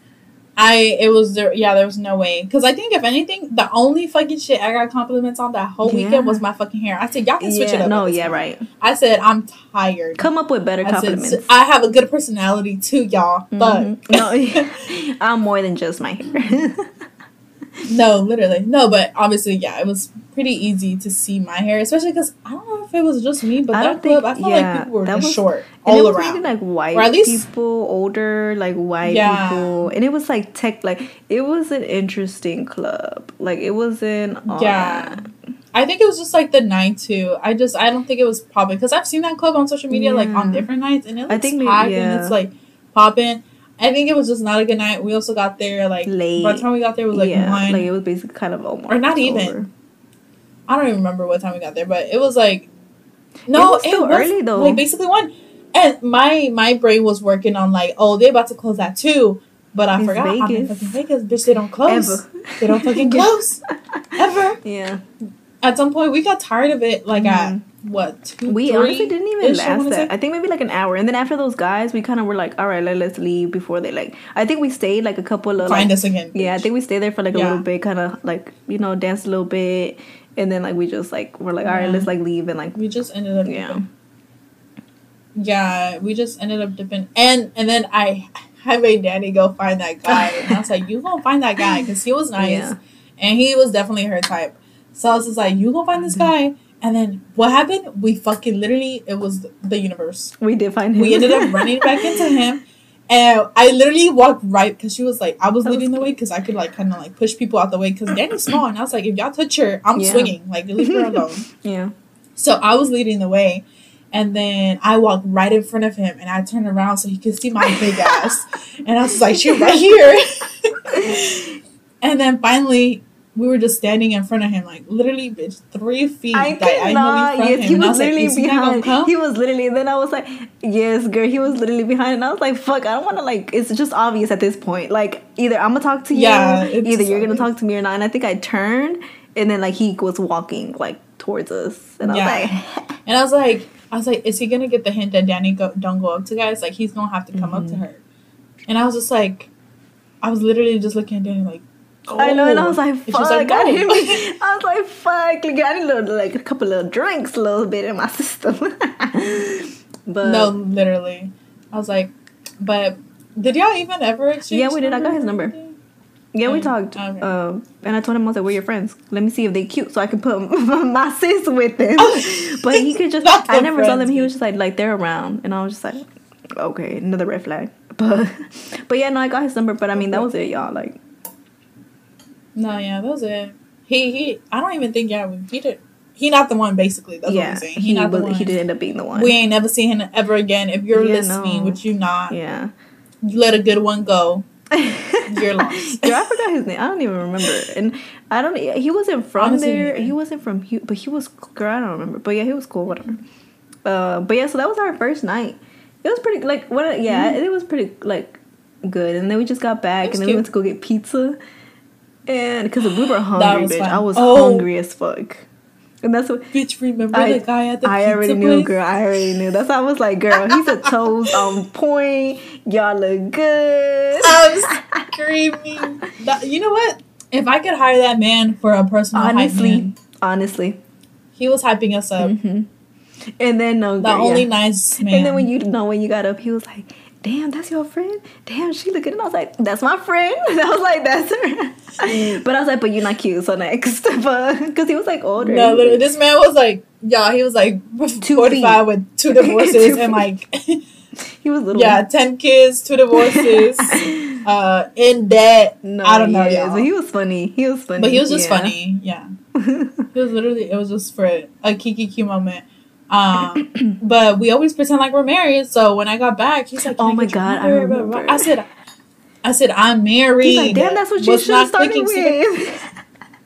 I it was there. Yeah, there was no way. Because I think if anything, the only fucking shit I got compliments on that whole Yeah. weekend was my fucking hair. I said y'all can switch it up. no, yeah, point." right. I said I'm tired. Come up with better I said compliments. I have a good personality too, y'all. But Mhm. no, I'm more than just my hair. no, literally no. But obviously, yeah, it was pretty easy to see my hair, especially because I don't know if it was just me, but I that think- club, I felt yeah, like people were just was- short And it was around. like white Or at least- people, older, like white Yeah. people, and it was like tech. Like it was an interesting club. Like it wasn't. all Yeah. I think it was just like the night too. I just I don't think it was popping because I've seen that club on social media like on different nights and it looks I think maybe- yeah. and it's like popping. I think it was just not a good night. We also got there like Late. By the time we got there, it was like yeah, one. like it was basically kind of almost Or not even. over. I don't even remember what time we got there, but it was like no, it was still early, though. Like basically one. And my my brain was working on like oh they about to close that too, but I It's forgot I'm in Vegas. fucking Vegas, bitch. They don't close. Ever. They don't fucking close ever. Yeah, At some point, we got tired of it. Like at what two? Mm-hmm. we honestly didn't even I last wanna that. I think maybe like an hour, and then after those guys, we kind of were like, all right, let, let's leave before they like. I think we stayed like a couple of Find like, us again. Yeah, I think we stayed there for like a little bit, kind of like you know danced a little bit, and then like we just like we're like all right, Yeah. let's like leave and like we just ended up. Yeah. Dipping. Yeah, we just ended up dipping, and and then I I made Dani go find that guy, and I was like, "You gonna find that guy?" Because he was nice, Yeah. and he was definitely her type. So I was just like, "You gonna find this Mm-hmm. guy?" And then what happened? We fucking literally, it was the universe. we did find him. We ended up running back into him. And I literally walked right because she was like, I was That was leading the way because I could like kind of like push people out the way because Dani's small. And I was like, if y'all touch her, I'm Yeah. swinging. Like, leave her alone. yeah. So I was leading the way. And then I walked right in front of him and I turned around so he could see my big ass. And I was like, she right here. and then finally, we were just standing in front of him, like literally, bitch, three feet I cannot. Yes, him. he I was literally "Is he not gonna behind. come?" He was literally. Then I was like, "Yes, girl." He was literally behind, and I was like, "Fuck!" I don't want to like. It's just obvious at this point. Like either I'm gonna talk to you, Yeah, either you're gonna talk to me or not. And I think I turned, and then like he was walking like towards us, and I was like, And I was like, I was like, is he gonna get the hint that Dani go, don't go up to guys? Like he's gonna have to come up Mm-hmm. to her. And I was just like, I was literally just looking at Dani like, I know, and I was like, "Fuck!" was like, I, "No." didn't I was like, "Fuck!" Like, I need a little, like a couple of drinks, a little bit in my system. but no, literally. I was like, but did y'all even ever exchange? Yeah, we did. I got his number. Yeah, we Oh, talked. okay. Um, and I told him I was like, "We're your friends. Let me see if they cute, so I can put my sis with them." but he could just, I never saw them. friends, He was just like, like they're around, and I was just like, okay, another red flag. But, but yeah, no, I got his number. But I mean, that was it, y'all. Like, No, yeah, that was it. He he. I don't even think yeah he did. He not the one basically. That's what yeah, I'm saying. he not the one. he did end up being the one. We ain't never seen him ever again. If you're Yeah, listening, no. which you not, yeah. you let a good one go. You're lost. Girl, I forgot his name. I don't even remember. And I don't. He wasn't from Honestly, there. He wasn't from. But he was. Girl, I don't remember. But yeah, he was cool. Whatever. Uh, but yeah, so that was our first night. It was pretty like what? Yeah, it was pretty like good. And then we just got back, Mm-hmm. Was and then we went to go get pizza. And because we were hungry, bitch, fun. I was Oh. hungry as fuck. And that's what Bitch, remember I- the guy at the I already knew, girl. I already knew. That's why I was like, girl, he's a toes on point. Y'all look good. I'm screaming. That- you know what? If I could hire that man for a personal hype honestly, man, honestly. he was hyping us up. hmm And then no, The girl, only yeah. nice man. And then when you know when you got up, he was like, "Damn, that's your friend. Damn, she look good." And I was like, "That's my friend." And I was like, "That's her." but I was like, "But you're not cute." So next, but because he was like older. no, literally, this man was like, yeah, he was like Two 45 with two divorces Two and like, he was little. yeah, 10 kids, two divorces, uh, in debt. No, I don't know, yeah. So he was funny. He was funny. But he was just yeah. funny, yeah. It was literally, it was just for a Kiki Q moment. Um, but we always pretend like we're married. So when I got back, he's like, Oh my God, I number?" Blah, blah, blah. I said, I said, I'm married. He's like, "Damn, that's what you should have not started clicking with."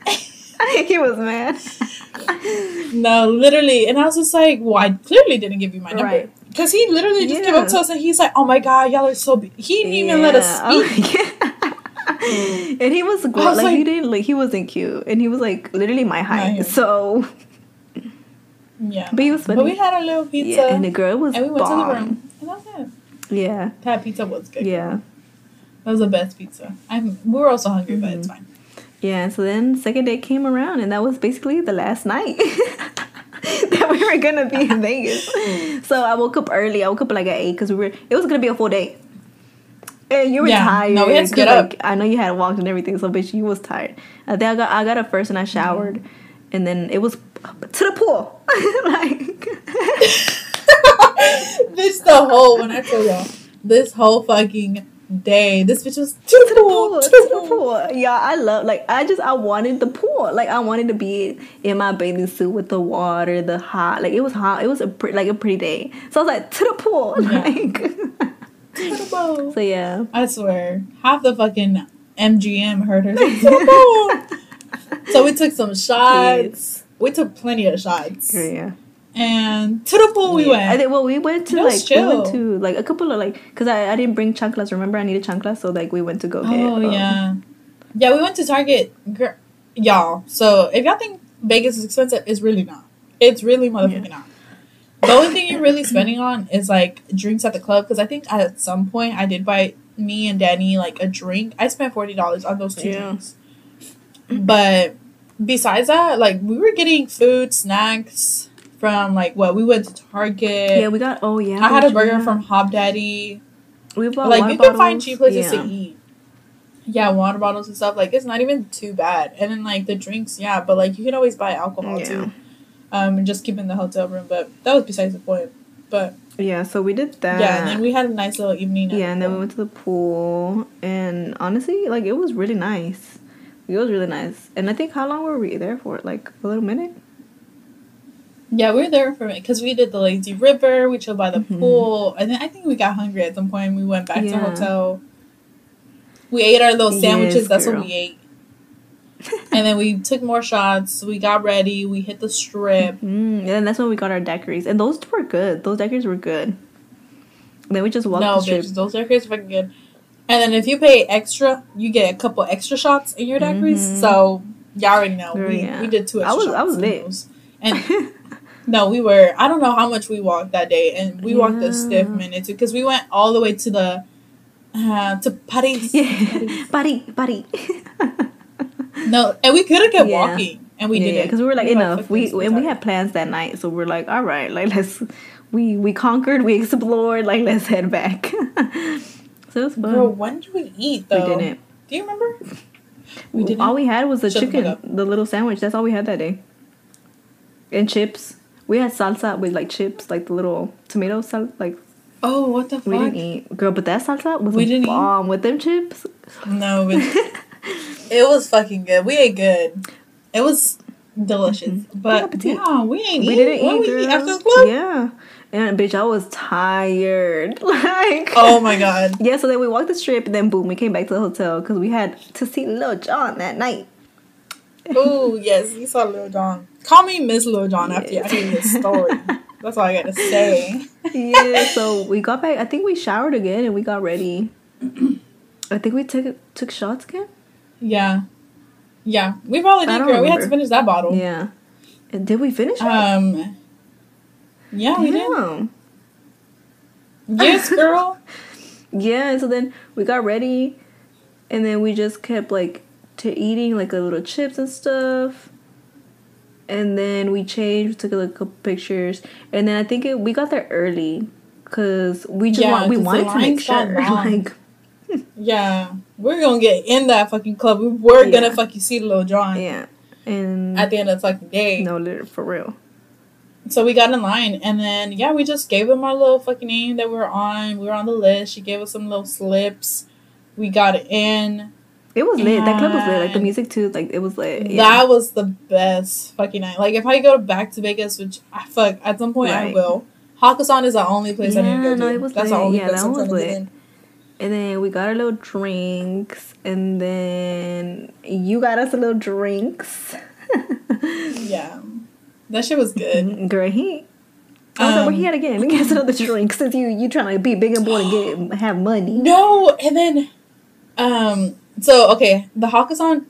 he was mad. No, literally. And I was just like, well, I clearly didn't give you my number. Right. Because he literally just came up to us and he's like, oh my God, y'all are so. Be-. He didn't even let us Yeah. Oh, speak. yeah. and he was, was like, he didn't like he wasn't cute, and he was like literally my height. So, Yeah. but was funny. But we had our little pizza. yeah, and the girl was and we went to the room. And that was it. Yeah, That pizza was good. yeah, That was the best pizza. I'm, we were also hungry, but Mm-hmm. it's fine. yeah. So then second day came around, and that was basically the last night. that we were gonna be in Vegas. So I woke up early. I woke up like at eight because we were. It was gonna be a full day. And you were Yeah. tired. No, we had to get up. I know you had walked and everything, so bitch, you was tired. I think I got I got up first and I showered, and then it was to the pool. like this the whole, when I tell y'all, this whole fucking day, this bitch was to to the pool. pool, To to the the pool. Yeah, I love like I just I wanted the pool. Like I wanted to be in my bathing suit with the water, the hot. Like it was hot. It was a pre- like a pretty day. So I was like to the pool. Yeah. Like To the pool. so yeah. I swear, half the fucking MGM heard her. say, "To the pool." So we took some shots. We took plenty of shots. Yeah. And to the pool we went. I think, well, we went to like we went to like a couple of like because I, I didn't bring chanclas. Remember, I needed chanclas, so like we went to go get. oh um, yeah, yeah. We went to Target, y'all. So if y'all think Vegas is expensive, it's really not. It's really motherfucking not. The only thing you're really spending on is like drinks at the club because I think at some point I did buy me and Dani like a drink. I spent forty dollars on those two Yeah. drinks. But besides that, like we were getting food, snacks from like what we went to Target. Yeah, we got. Oh yeah. I had a burger yeah. from Hopdoddy. We bought like you can find cheap places yeah. to eat. Yeah, water bottles and stuff. Like it's not even too bad. And then like the drinks, yeah, but like you can always buy alcohol Yeah. too. Um, and just keep in the hotel room. But that was besides the point. But Yeah, so we did that. yeah, and then we had a nice little evening. yeah, and then we went to the pool, and honestly, like it was really nice. It was really nice, and I think how long were we there for? Like a little minute. Yeah, we were there for a minute because we did the lazy river. We chilled by the Mhm. pool, and then I think we got hungry at some point. We went back to the hotel. We ate our little sandwiches. Yes, That's what we ate. and then we took more shots. We got ready. We hit the strip. Mm, and then that's when we got our daiquiris, and those were good. Those daiquiris were good. And then we just walked No, the strip. bitch, those daiquiris were fucking good. And then if you pay extra, you get a couple extra shots in your daiquiris. Mhm. So y'all already know. Girl, we, yeah. we did two I extra was- shots. I was lit. And no, we were. I don't know how much we walked that day, and we walked a stiff minute too, because we went all the way to the uh, to Paris. yeah, buddy, buddy. No, and we could have kept Yeah. walking, and we yeah, didn't because we were like were enough. We and we had plans that night, so we're like, all right, like let's we we conquered, we explored, like let's head back. So it was fun. Girl, when did we eat though? we didn't. Do you remember? We didn't. All we had was the Shut chicken, the little sandwich. That's all we had that day. And chips. We had salsa with like chips, like the little tomato sal, like oh, what the fuck? we didn't eat. Girl, but that salsa was We didn't eat. bomb with them chips. No, but it was fucking good. We ate good. It was delicious. Mm-hmm. But yeah, we ain't We eat. didn't what eat, we eat after the club? Yeah. And bitch, I was tired. like Oh my god. Yeah, so then we walked the strip and then boom, we came back to the hotel because we had to see Lil John that night. Oh yes, you saw Lil John. Call me Miss Lil John after Yes. I hear his story. That's all I got to say. yeah, so we got back. I think we showered again and we got ready. I think we took took shots again. Yeah, yeah. We probably did, girl. We had to finish that bottle. Yeah. And did we finish it? Um. Yeah, we did. Yes, girl. Yeah, and so then we got ready, and then we just kept like to eating like a little chips and stuff. And then we changed, took a little couple pictures, and then I think it, we got there early, cause we just Yeah, want, we the wanted to make sure, like Yeah, we're gonna get in that fucking club. We were Yeah. gonna fucking see Lil John yeah, and at the end of the fucking day. no, literally for real. So we got in line, and then yeah, we just gave them our little fucking name that we were on. We were on the list. She gave us some little slips. We got in. It was lit. That club was lit. Like the music too. Like it was lit. Yeah. That was the best fucking night. Like if I go back to Vegas, which I fuck at some point I will. Hakkasan is the only place I need to Yeah, go no, to. it was That's the lit. only Yeah, place that I'm was to lit. And then we got our little drinks, and then you got us a little drinks. Yeah, that shit was good. Great. he. I was like, where Um, he at again? Get another drink since you you trying to be big and bold and get have money. No, and then, um, so okay, the Hakkasan is on.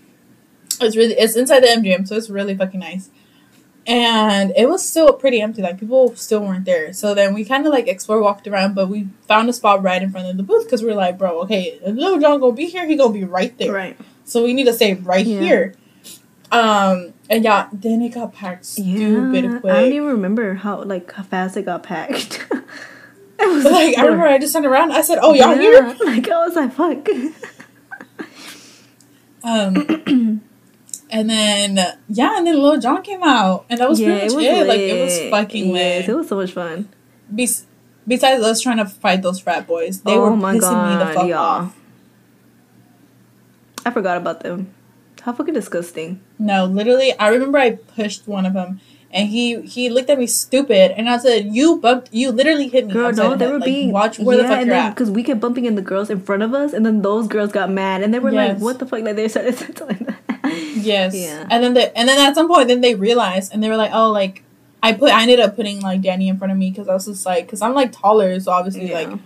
It's really it's inside the MGM, so it's really fucking nice. And it was still pretty empty, like people still weren't there. So then we kind of like explored, walked around, but we found a spot right in front of the booth because we are like, bro, okay, Lil John gonna be here, he gonna be right there. Right. So we need to stay right Yeah. here. Um, and yeah, then it got packed stupid Yeah. quick. I don't even remember how like how fast it got packed. it was like I remember I just turned around, I said, "Oh, y'all here?" Yeah, Like I was like, fuck. Um, and then yeah, and then Lil John came out, and that was pretty much it. Like it was fucking Yes, lit. it was so much fun. Bes- besides us trying to fight those frat boys, they oh were pissing god, me the fuck off. I forgot about them. How fucking disgusting. No, literally, I remember I pushed one of them, and he he looked at me stupid, and I said, "You bumped, you literally hit me." Girl, no, the they were Like, being watch where the fuck and you're then because we kept bumping in the girls in front of us, and then those girls got mad, and they were like, "What the fuck?" Like they started telling that. Yes. Yeah. And then they, and then at some point, then they realized, and they were like, "Oh, like." I put I ended up putting like Dani in front of me because I was just like because I'm like taller so obviously Yeah. like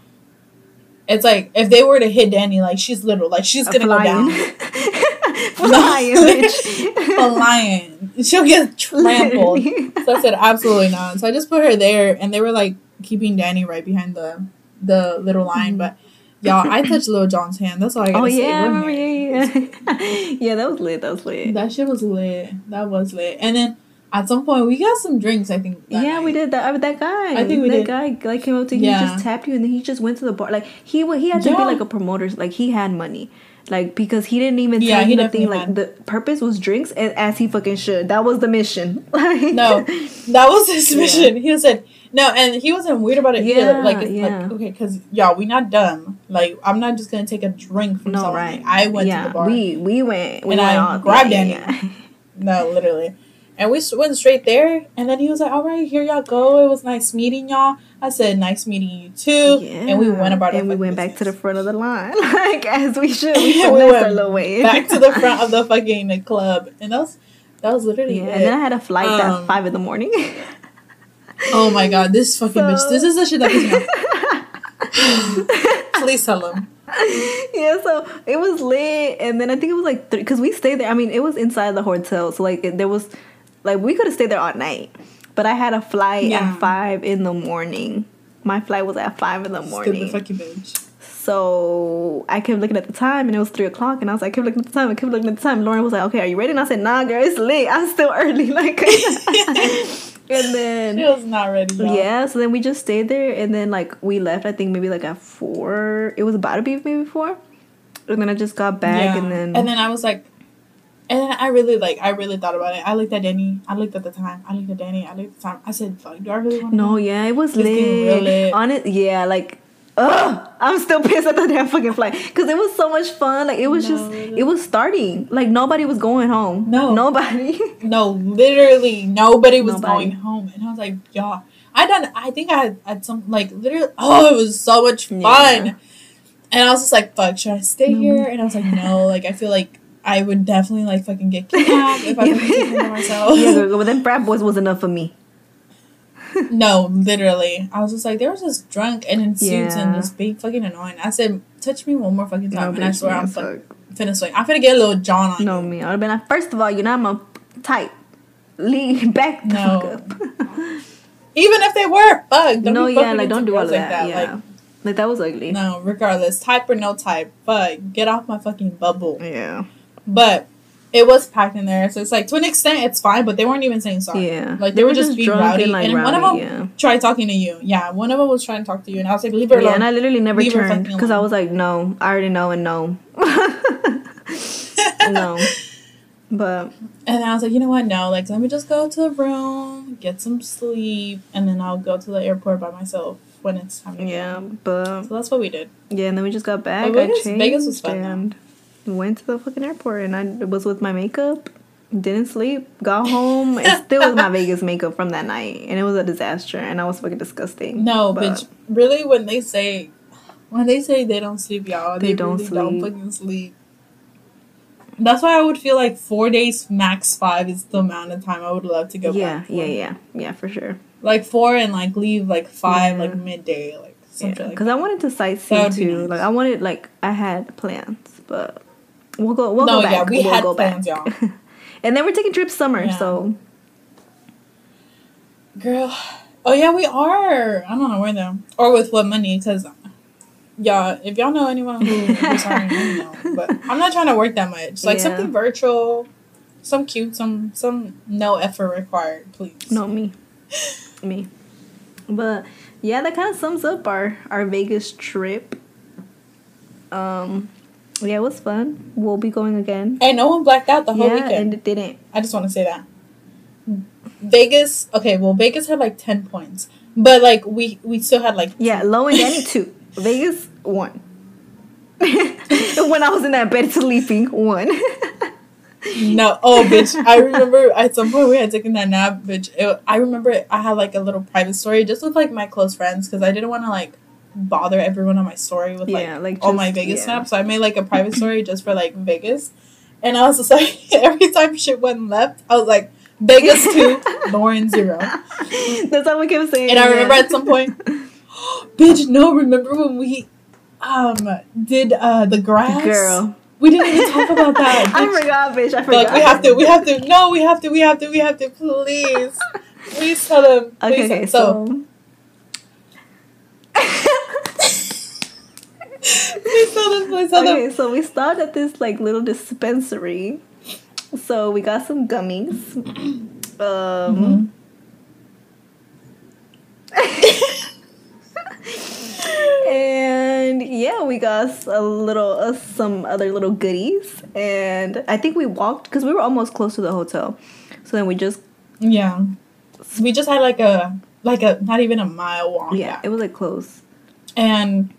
it's like if they were to hit Dani like she's little like she's A gonna go down flying, bitch. a lion. She'll get trampled. So I said absolutely not. So I just put her there, and they were like keeping Dani right behind the the little line. But y'all, I touched Lil John's hand. That's all I gotta Oh say. yeah, I We're remember, married. yeah, yeah, yeah. That was lit. That was lit. That shit was lit. That was lit. And then at some point we got some drinks. I think. yeah, we did that. uh, That guy. I think we that did. guy like came up to you, Yeah. he just tapped you, and then he just went to the bar. Like he he had to be like a promoter. Like he had money. Like because he didn't even Yeah, tell he you the thing. definitely Like the purpose was drinks, and as he fucking should. That was the mission. Like No, that was his Yeah. mission. He said no, and he wasn't weird about it either. Yeah, Like, it's yeah. like okay, because y'all, we not dumb. Like, I'm not just gonna take a drink from no, someone. right. I went yeah, to the bar. We we went. We And went I grabbed yeah, yeah, No, literally. And we went straight there, and then he was like, "All right, here y'all go. It was nice meeting y'all." I said, "Nice meeting you too." yeah. And we went about and we went back to the front of the line, like as we should. We We went our little way back to the front of the fucking club, and that was that was literally Yeah, it. and then I had a flight Um, at five in the morning. oh my god, this fucking So- bitch! This is the shit that me. Please tell him. yeah, so it was lit, and then I think it was like three because we stayed there. I mean, it was inside the hotel, so like it, there was like we could have stayed there all night, but I had a flight Yeah. at five in the morning. My flight was at five in the morning, Stupid fucking bitch. so I kept looking at the time, and it was three o'clock, and I was like, I kept looking at the time, I kept looking at the time. Lauren was like, "Okay, are you ready?" And I said, "Nah, girl, it's late. I'm still early." Like, and then She was not ready. y'all. yeah, so then we just stayed there and then like we left I think maybe like at four. It was about to be maybe four. And then I just got back Yeah. and then and then I was like, And then I really like I really thought about it. I looked at Dani. I looked at the time. I looked at Dani. I looked at the time. I said, "Fuck, do I really want to?" No, yeah, it was It's getting real lit. lit. On it, yeah, like, ugh, I'm still pissed at the damn fucking flight because it was so much fun. Like, it was No, just, it was starting. Like, nobody was going home. No. nobody. No, literally nobody was Nobody. going home, and I was like, "Yeah." I done. I think I had, had some like literally. Oh, it was so much fun. Yeah. And I was just like, "Fuck, should I stay No. here?" And I was like, "No." Like I feel like I would definitely like fucking get kidnapped if I take by myself. yeah, but then frat boys was enough for me. No, literally. I was just like, they were just drunk and in suits and Yeah. just being fucking annoying. I said, touch me one more fucking time, No, and I swear I'm fuck. finna swing. I'm finna get a little John on No, you. me. I would have been like, first of all, you know I'm a type. Lean back the No. fuck up. Even if they were, fuck. Don't no, yeah, like don't do all of that. yeah, Like, like, that was ugly. no, regardless, type or no type, fuck, get off my fucking bubble. Yeah, But it was packed in there, so it's like to an extent it's fine, but they weren't even saying sorry. yeah. Like they, were just being rowdy, and like and one of them yeah. tried talking to you. Yeah, one of them was trying to talk to you, and I was like, leave her Yeah, alone. and I literally never Leave turned because I was like, no, I already know and no, no. But And I was like, you know what? No, like let me just go to the room, get some sleep, and then I'll go to the airport by myself when it's time. To go. yeah, but So that's what we did. yeah, and then we just got back. But Vegas- Vegas was fun, went to the fucking airport, and I was with my makeup. Didn't sleep. Got home and still was my Vegas makeup from that night, and it was a disaster. And I was fucking disgusting. No, but bitch. Really, when they say, when they say they don't sleep, y'all, they, They don't really don't sleep. fucking sleep. That's why I would feel like four days max five is the amount of time I would love to go Yeah, back. yeah, for. yeah, yeah, for sure. Like four and like leave like five Yeah. like midday like something Yeah, like because. I wanted to sightsee too. nice. Like I wanted, like I had plans, but we'll go. We'll no, go back. yeah, we we'll had go plans, back. y'all. and then we're taking trips summer, Yeah. so Girl, oh yeah, we are. I don't know where though, or with what money? Because, yeah, if y'all know anyone who who's hiring, me know. But I'm not trying to work that much. Like Yeah. something virtual, some cute, some some no effort required, please. no me, me. But yeah, that kind of sums up our our Vegas trip. Um, yeah, it was fun. We'll be going again. And no one blacked out the whole yeah, weekend. and it didn't. I just want to say that. Vegas, okay, well, Vegas had like ten points, but like we we still had like Yeah, low and Dani two. Vegas one. when I was in that bed sleeping, one. No, oh, bitch. I remember at some point we had taken that nap, bitch. It, I remember I had like a little private story just with like my close friends because I didn't want to like bother everyone on my story with like, Yeah, like, all my Vegas yeah. snaps. So I made like a private story just for like Vegas. And I was just like, every time shit went left, I was like, Vegas 2, Lauren 0. That's how we kept saying. And I yeah. remember at some point, bitch, no, remember when we um did uh the grass? Girl. We didn't even talk about that. I bitch. forgot, bitch. I forgot. Like we have to, we have to. No, we have to, we have to, we have to. Please, please tell them. Okay, Please. okay, so, so. Please tell them. Please tell okay, so we stopped at this like little dispensary. So we got some gummies. Um. and yeah, we got a little, uh, some other little goodies, and I think we walked because we were almost close to the hotel. So then we just, Yeah, we just had like a, like a, not even a mile walk. yeah, it was like close. and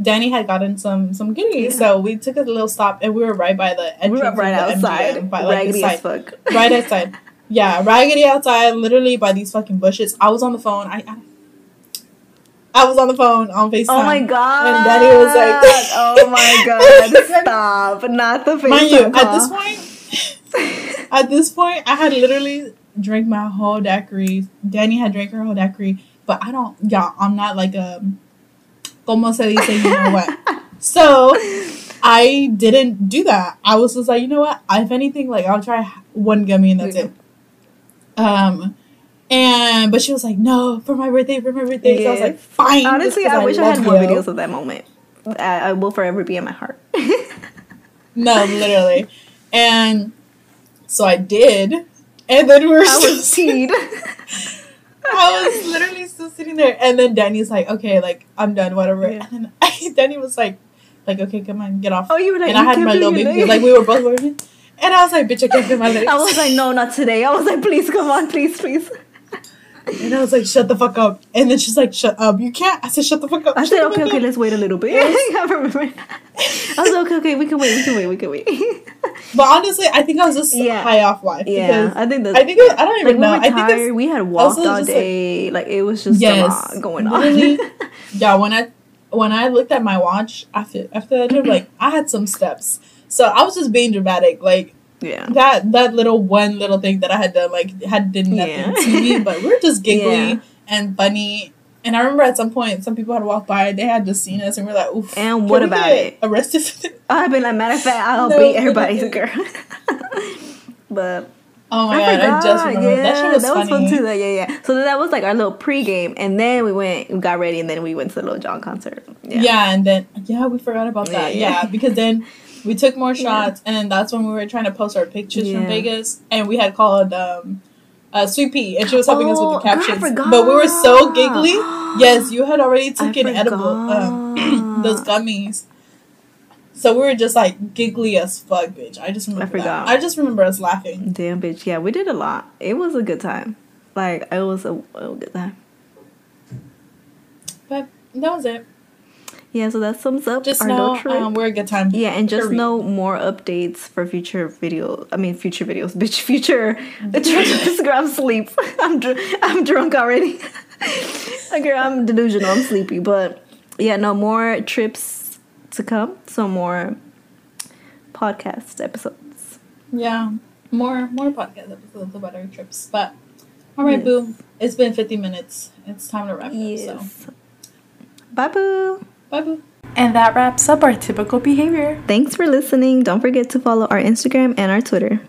Dani had gotten some some goodies, Yeah. so we took a little stop, and we were right by the We entrance were right outside, MGM, by like raggedy as side, fuck. right outside. Yeah, raggedy outside, literally by these fucking bushes. I was on the phone. I, I, I was on the phone on Facetime. Oh my god! And Dani was like, "Oh my god, stop!" Not the face. Mind you, at this point, at this point, I had literally drank my whole daiquiri. Dani had drank her whole daiquiri, but I don't. Yeah, I'm not like a. Como se dice, you know what? So, I didn't do that. I was just like, you know what? If anything, like I'll try one gummy and that's Yeah. it. Um, and but she was like, no, for my birthday, for my birthday. So I was like, fine. Honestly, 'cause I wish I had more you. videos of that moment. I, I will forever be in my heart. No, literally. And so I did. And then we were I was teed. I was literally still sitting there. And then Dani's like, okay, like, I'm done, whatever. Yeah. And then Dani was like, like, okay, come on, get off. Oh, you were like, and I had my little baby, like, we were both working. And I was like, bitch, I can't feel my legs. I was like, no, not today. I was like, please, come on, please, please. And I was like, shut the fuck up. And then she's like, shut up. You can't. I said, shut the fuck up. I said, okay, okay, up." let's wait a little bit. I remember. I was like, okay, okay, we can wait, we can wait, we can wait. But honestly, I think I was just Yeah. high off life. yeah, Because I think that's. I think was, I don't like even we know. were I think tired. we had walked all just, like- day. Like, it was just yes, going on. yeah, when I when I looked at my watch after after that trip, like I had some steps. So I was just being dramatic. Like yeah. that that little one little thing that I had done like had did nothing Yeah. to me, but we are just giggly Yeah. and funny. And I remember at some point some people had walked by, they had just seen us, and we're like, "Oof!" And what about it? Arrested? I've been like, matter of fact, I'll No, beat everybody's girl. but oh my I god, forgot. I just remember yeah, that shit was that was funny. fun too. That, yeah, yeah. So that was like our little pregame, and then we went, we got ready, and then we went to the Little John concert. Yeah. Yeah, and then yeah, we forgot about that. Yeah, Yeah, yeah. because then we took more Yeah. shots, and then that's when we were trying to post our pictures Yeah. from Vegas, and we had called um, uh, Sweet Pea, and she was helping us Oh, with the captions. forgot. but we were so giggly. Yes, you had already taken edible um, those gummies. So we were just like giggly as fuck, bitch. I just remember. that. forgot. I just remember us laughing. Damn, bitch. Yeah, we did a lot. It was a good time. Like it was a, a good time. But that was it. Yeah, so that sums up Just our know trip. um, we're a good time. yeah, and just know more updates for future video. I mean, future videos, bitch. Future. girl, I'm sleep. I'm dr- I'm drunk already. girl, I'm delusional. I'm sleepy, but yeah, no more trips to come. So more podcast episodes. Yeah, more more podcast episodes about our trips. But all right, Yes. boo. It's been fifty minutes. It's time to wrap up. So Bye, boo. Bye, boo. And that wraps up our typical behavior. Thanks for listening. Don't forget to follow our Instagram and our Twitter.